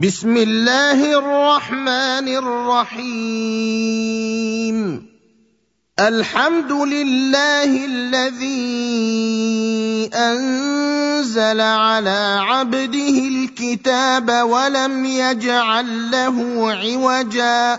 بسم الله الرحمن الرحيم. الحمد لله الذي أنزل على عبده الكتاب ولم يجعل له عوجا.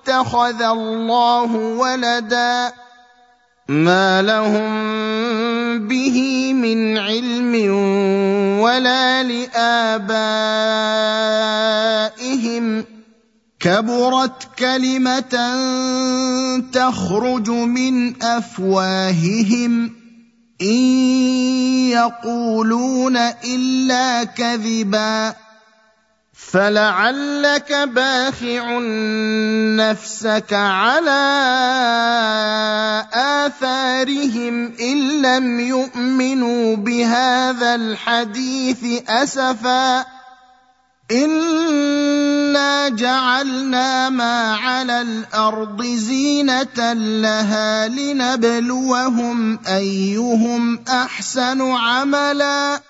اتخذ الله ولدا ما لهم به من علم ولا لآبائهم. كبرت كلمة تخرج من أفواههم. إن يقولون إلا كذبا. فلعلك باخع نفسك على اثارهم ان لم يؤمنوا بهذا الحديث اسفا انا جعلنا ما على الأرض زينه لها لنبلوهم ايهم احسن عملا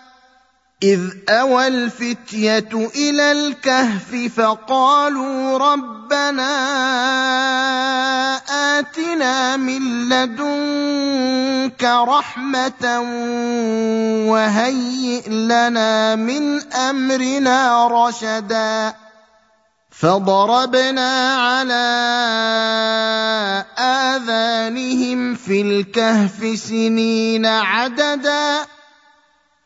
إذ أوى الفتية إلى الكهف فقالوا ربنا آتنا من لدنك رحمة وهيئ لنا من أمرنا رشدا فضربنا على آذانهم في الكهف سنين عددا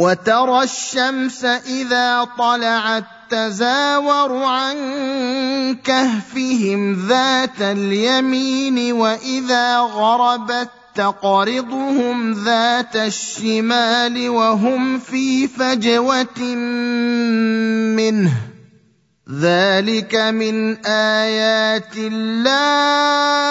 وترى الشمس إذا طلعت تزاور عن كهفهم ذات اليمين وإذا غربت تقرضهم ذات الشمال وهم في فجوة منه. ذلك من آيات الله.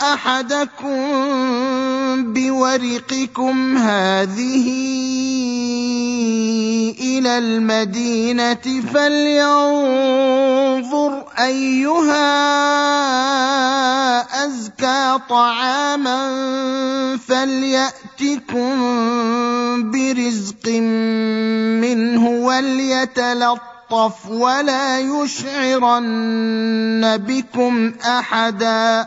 أحدكم بورقكم هذه إلى المدينة فلينظر أيها أزكى طعاما فليأتكم برزق منه وليتلطف ولا يشعرن بكم أحدا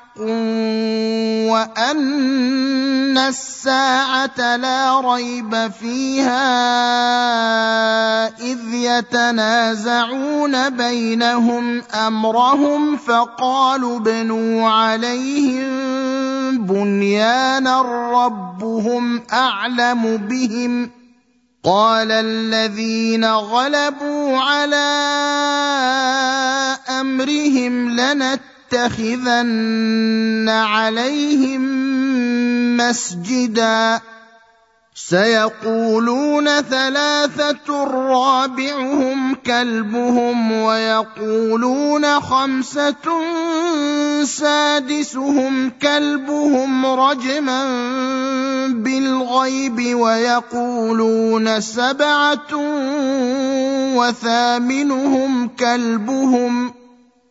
وان الساعة لا ريب فيها اذ يتنازعون بينهم امرهم فقالوا ابنوا عليهم بنيانا ربهم اعلم بهم قال الذين غلبوا على امرهم لنت لَنَتَّخِذَنَّ عَلَيْهِم مَّسْجِدًا سيقولون ثلاثة رابعهم كلبهم ويقولون خمسة سادسهم كلبهم رجما بالغيب ويقولون سبعة وثامنهم كلبهم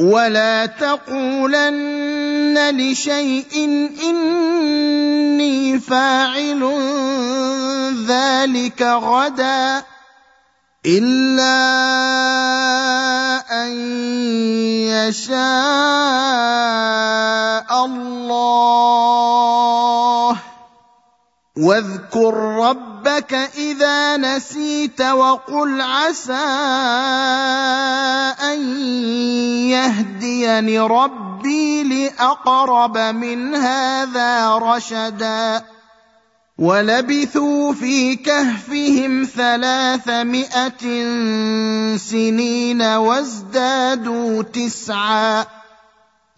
ولا تقولن لشيء اني فاعل ذلك غدا الا ان يشاء الله واذكر ربك إذا نسيت وقل عسى أن يهديني ربي لأقرب من هذا رشدا. ولبثوا في كهفهم ثلاثمائة سنين وازدادوا تسعا.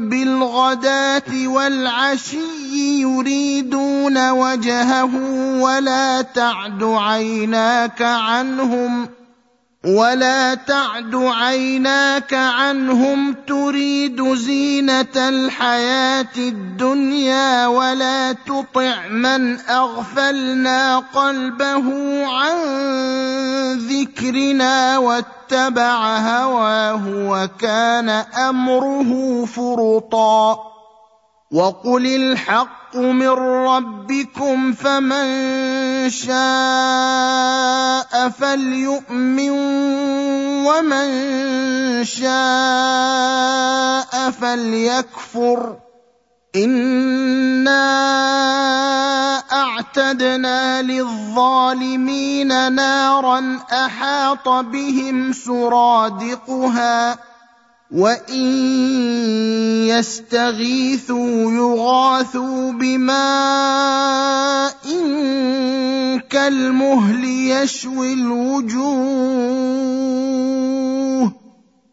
بالغداة والعشي يريدون وجهه ولا تعد عيناك عنهم ولا تعد عيناك عنهم تريد زينة الحياة الدنيا ولا تطع من أغفلنا قلبه عن ذكرنا واتبع هواه وكان امره فرطا وقل الحق من ربكم فمن شاء فليؤمن ومن شاء فليكفر انا اعتدنا للظالمين نارا احاط بهم سرادقها وان يستغيثوا يغاثوا بماء كالمهل يشوي الوجوه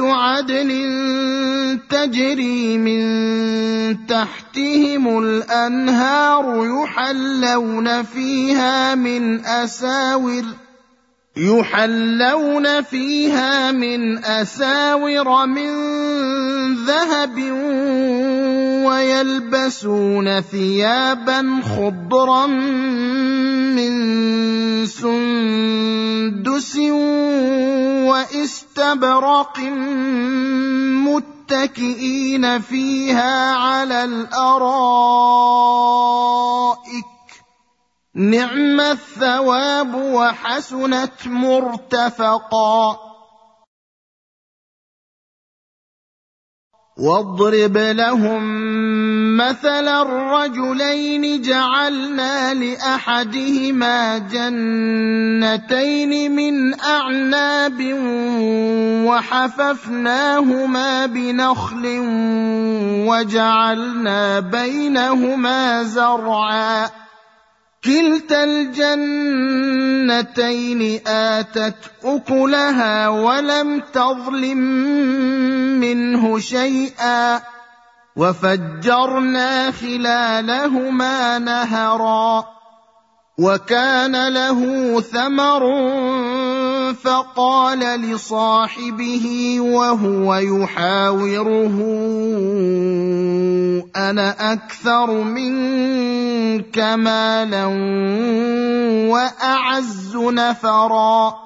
عدن تجري من تحتهم الأنهار يحلون فيها من أساور يحلون فيها من أساور من ذهب ويلبسون ثيابا خضرا سندس واستبرق متكئين فيها على الأرائك. نعم الثواب وحسنت مرتفقا. واضرب لهم مثل الرجلين جعلنا لأحدهما جنتين من أعناب وحففناهما بنخل وجعلنا بينهما زرعا. كلتا الجنتين آتت أكلها ولم تظلم منه شيئا وفجرنا خلالهما نهرا وكان له ثمر فقال لصاحبه وهو يحاوره أنا أكثر منك مالا وأعز نفرا.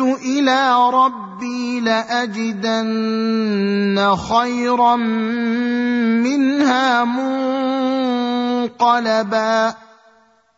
إلى ربي لأجدن خيرا منها منقلبا.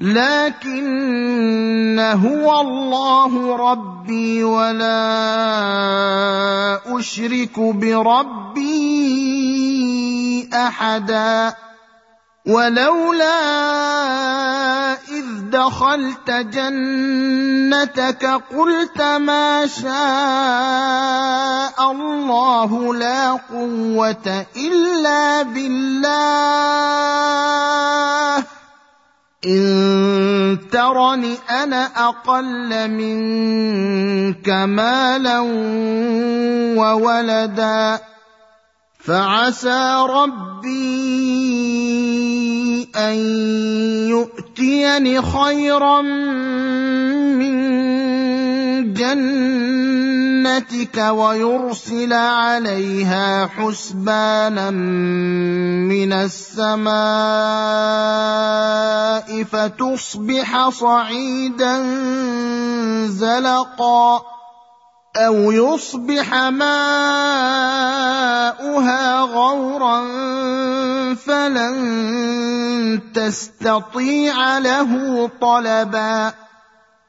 لكن هو الله ربي ولا أشرك بربي أحدا. ولولا إذ دخلت جنتك قلت ما شاء الله لا قوة إلا بالله. إن ترني أنا أقل منك مالا وولدا فعسى ربي أن يؤتيني خيرا من جنتك ويرسل عليها حسبانا من السماء فتصبح صعيدا زلقا أو يصبح ماؤها غورا فلن تستطيع له طلبا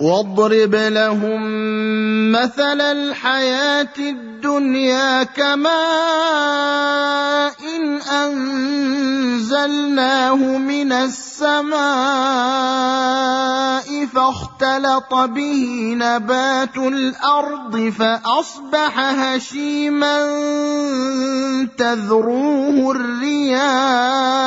واضرب لهم مثل الحياة الدنيا كماء إن أنزلناه من السماء فاختلط به نبات الأرض فأصبح هشيما تذروه الرياح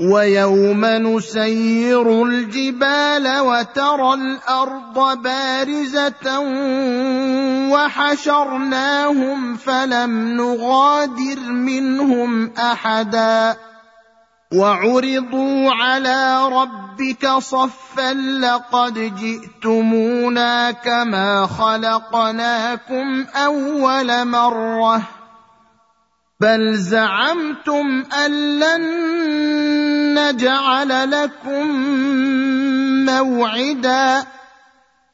ويوم نسير الجبال وترى الأرض بارزة وحشرناهم فلم نغادر منهم أحدا. وعرضوا على ربك صفا لقد جئتمونا كما خلقناكم أول مرة. بل زعمتم ان لن نجعل لكم موعدا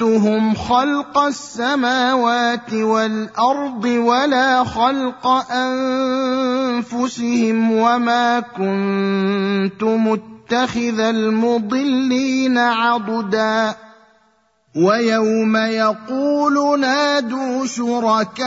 اشهدتهم خلق السماوات والأرض ولا خلق أنفسهم وما كنت متخذ المضلين عضدا. ويوم يقول نادوا شركائي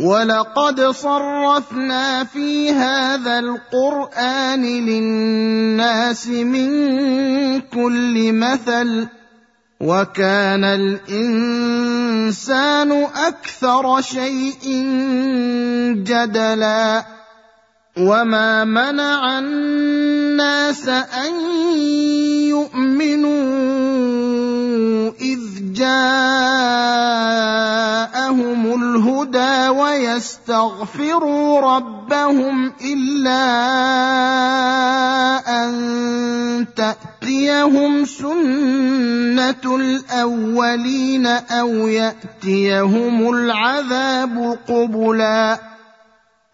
ولقد صرفنا في هذا القرآن للناس من كل مثل وكان الإنسان أكثر شيء جدلا وما منع الناس أن يؤمنوا إذ جاءهم الهدى ويستغفروا ربهم إلا أن تأتيهم سنة الأولين أو يأتيهم العذاب قبلا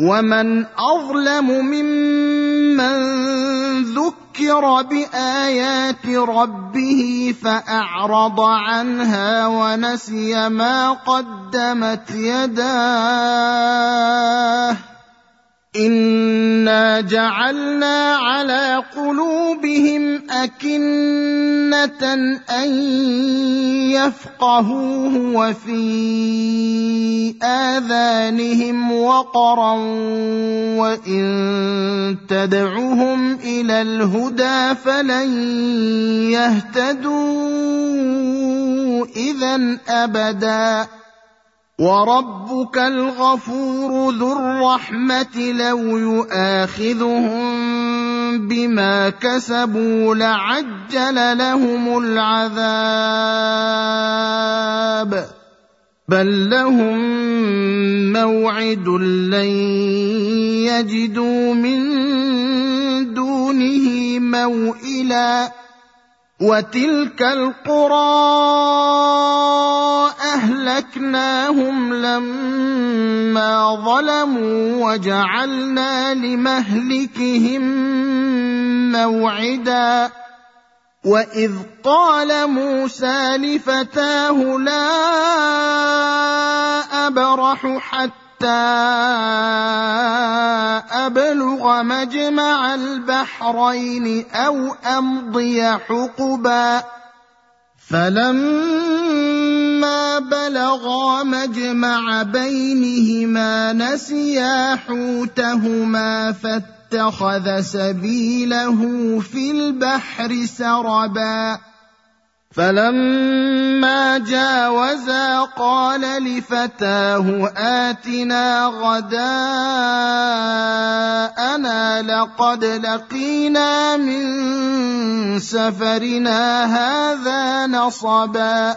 ومن اظلم ممن ذكر بايات ربه فاعرض عنها ونسي ما قدمت يداه انا جعلنا على قلوبهم اكنه ان يفقهوه وفي اذانهم وقرا وان تدعهم إلى الهدى فلن يهتدوا اذا ابدا وربك الغفور ذو الرحمة لو يؤاخذهم بما كسبوا لعجل لهم العذاب بل لهم موعد لن يجدوا من دونه موئلا وتلك القرى اهلكناهم لما ظلموا وجعلنا لمهلكهم موعدا واذ قال موسى لفتاه لا ابرح حتى أبلغ مجمع البحرين أو أمضي حقبا. فلما بلغا مجمع بينهما نسيا حوتهما فاتخذ سبيله في البحر سربا. فلما جاوزا قال لفتاه اتنا غداءنا لقد لقينا من سفرنا هذا نصبا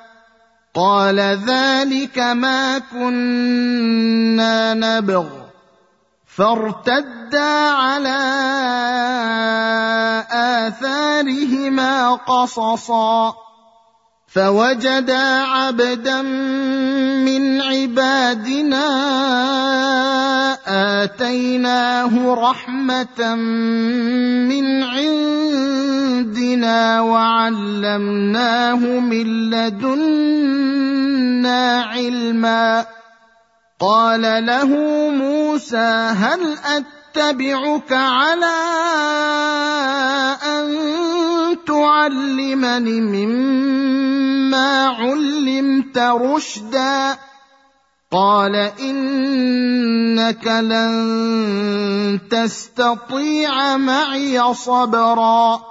قال ذلك ما كنا نبغ. فارتدا على آثارهما قصصا. فوجدا عبدا من عبادنا آتيناه رحمة من عندنا وعلمناه من لدنا علما. قال له موسى هل أتبعك على أن تعلمني مما علمت رشدا؟ قال إنك لن تستطيع معي صبرا.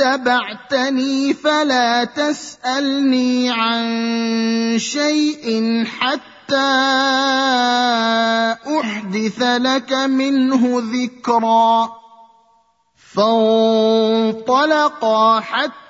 اتبعتني فلا تسألني عن شيء حتى أحدث لك منه ذكرا فانطلقا حتى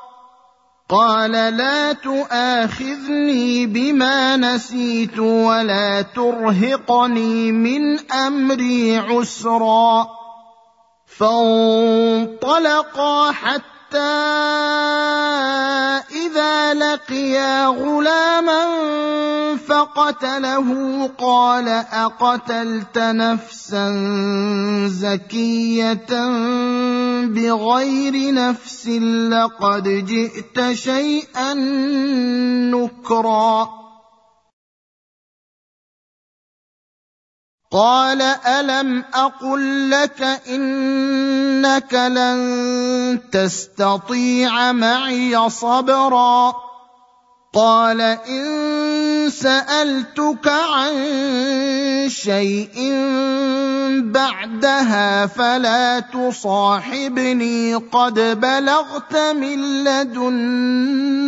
قال لا تؤاخذني بما نسيت ولا ترهقني من أمري عسرا فانطلقا حتى إذا لقيا غلاما فقتله قال أقتلت نفسا زكية بغير نفس لقد جئت شيئا نكرا. قال ألم أقل لك انك لن تستطيع معي صبرا قال ان سالتك عن شيء بعدها فلا تصاحبني قد بلغت من لدني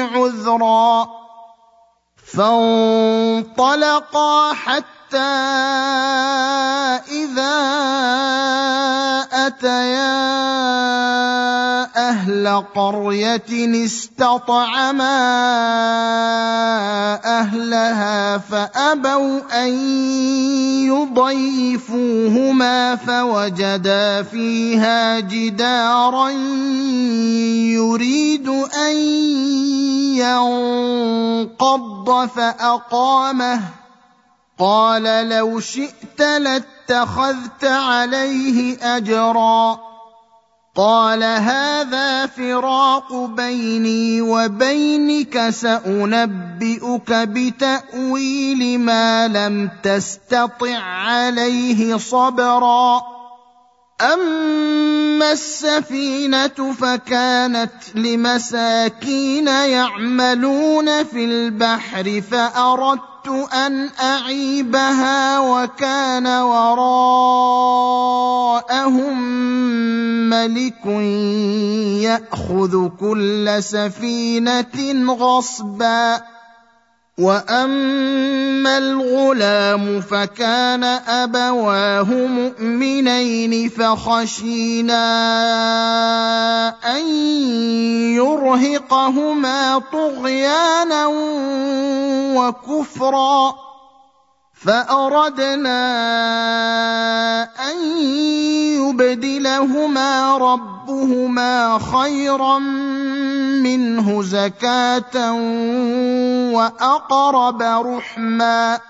عذرا فانطلقا حتى حتى إذا أتيا أهل قرية استطعما أهلها فأبوا أن يضيفوهما فوجدا فيها جدارا يريد أن ينقض فأقامه قال لو شئت لاتخذت عليه أجرا. قال هذا فراق بيني وبينك سأنبئك بتأويل ما لم تستطع عليه صبرا. أما السفينة فكانت لمساكين يعملون في البحر فأردت أردت أن أعيبها وكان وراءهم ملك يأخذ كل سفينة غصبا واما الغلام فكان ابواه مؤمنين فخشينا ان يرهقهما طغيانا وكفرا فأردنا أن يبدلهما ربهما خيرا منه زكاة وأقرب رحما.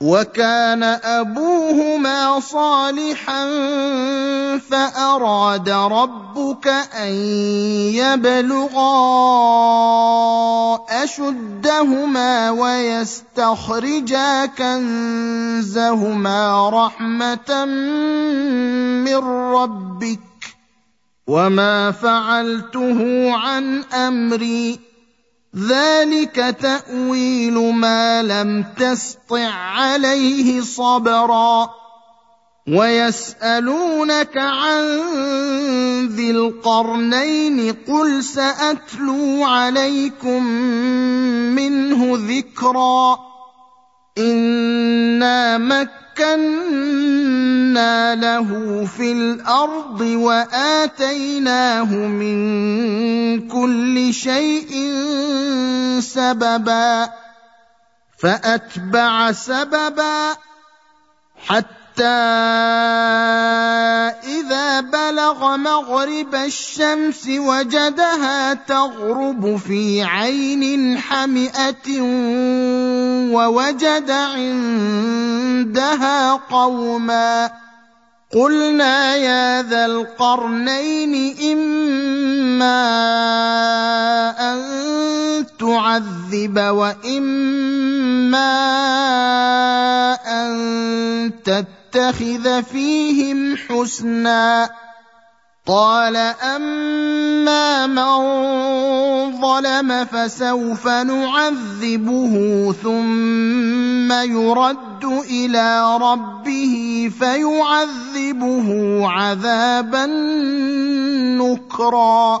وكان أبوهما صالحا فأراد ربك أن يبلغا أشدهما ويستخرجا كنزهما رحمة من ربك وما فعلته عن أمري ذلك تأويل ما لم تسطع عليه صبرا. ويسألونك عن ذي القرنين قل سأتلو عليكم منه ذكرا. إنا مكنا له في الأرض وآتيناه من كل شيء سببا فأتبع سببا حتى بلغ مغرب الشمس وجدها تغرب في عين حمئة ووجد عندها قوما. قلنا يا ذا القرنين إما أن تعذب وإما أن تتخذ فيهم حسنا قال أما من ظلم فسوف نعذبه ثم يرد إلى ربه فيعذبه عذابا نكرا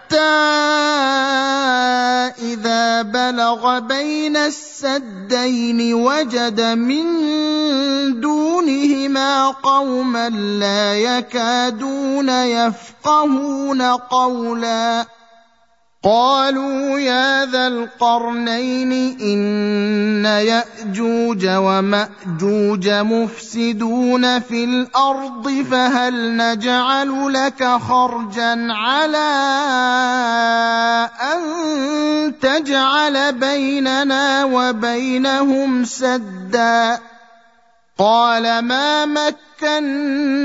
حتى اذا بلغ بين السدين وجد من دونهما قوما لا يكادون يفقهون قولا قالوا يا ذا القرنين إن يأجوج ومأجوج مفسدون في الأرض فهل نجعل لك خرجا على أن تجعل بيننا وبينهم سدا؟ قال ما مكني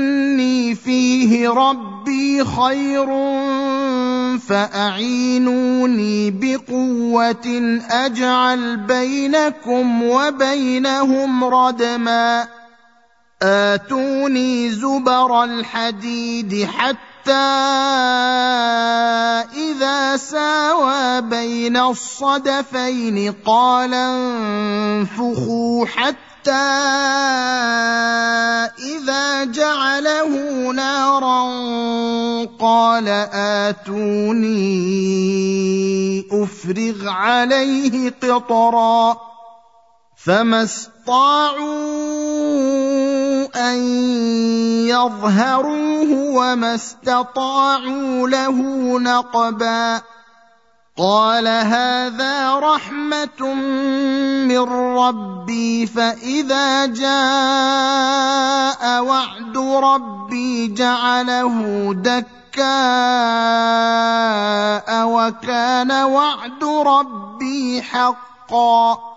فيه ربي خير فأعينوني بقوة أجعل بينكم وبينهم ردما. آتوني زبر الحديد حتى إذا ساوى بين الصدفين. قال انفخوا حتى إذا جعله نارا قال آتوني أفرغ عليه قطرا فما استطاعوا أن يظهروه وما استطاعوا له نقبا قال هذا رحمة من ربي فإذا جاء وعد ربي جعله دكاء وكان وعد ربي حقا.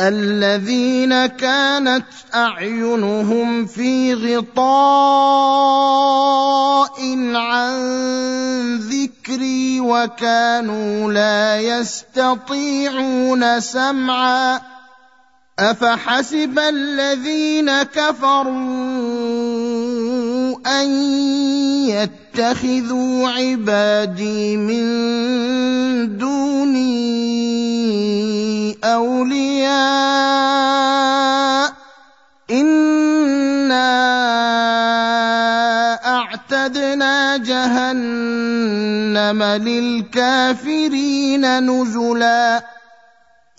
الذين كانت أعينهم في غطاء عن ذكري وكانوا لا يستطيعون سمعا افحسب الذين كفروا ان يتخذوا عبادي من دوني اولياء انا اعتدنا جهنم للكافرين نزلا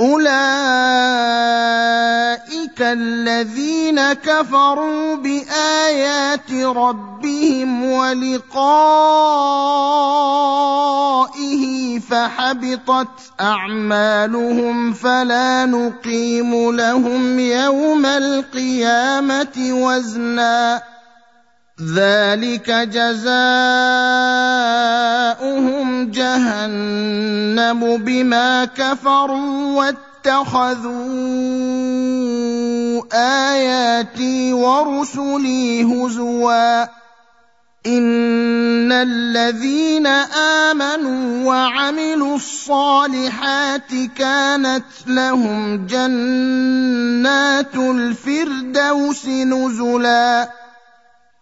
اولئك الذين كفروا بايات ربهم ولقائه فحبطت اعمالهم فلا نقيم لهم يوم القيامه وزنا ذلك جزاؤهم جهنم بما كفروا واتخذوا اياتي ورسلي هزوا ان الذين امنوا وعملوا الصالحات كانت لهم جنات الفردوس نزلا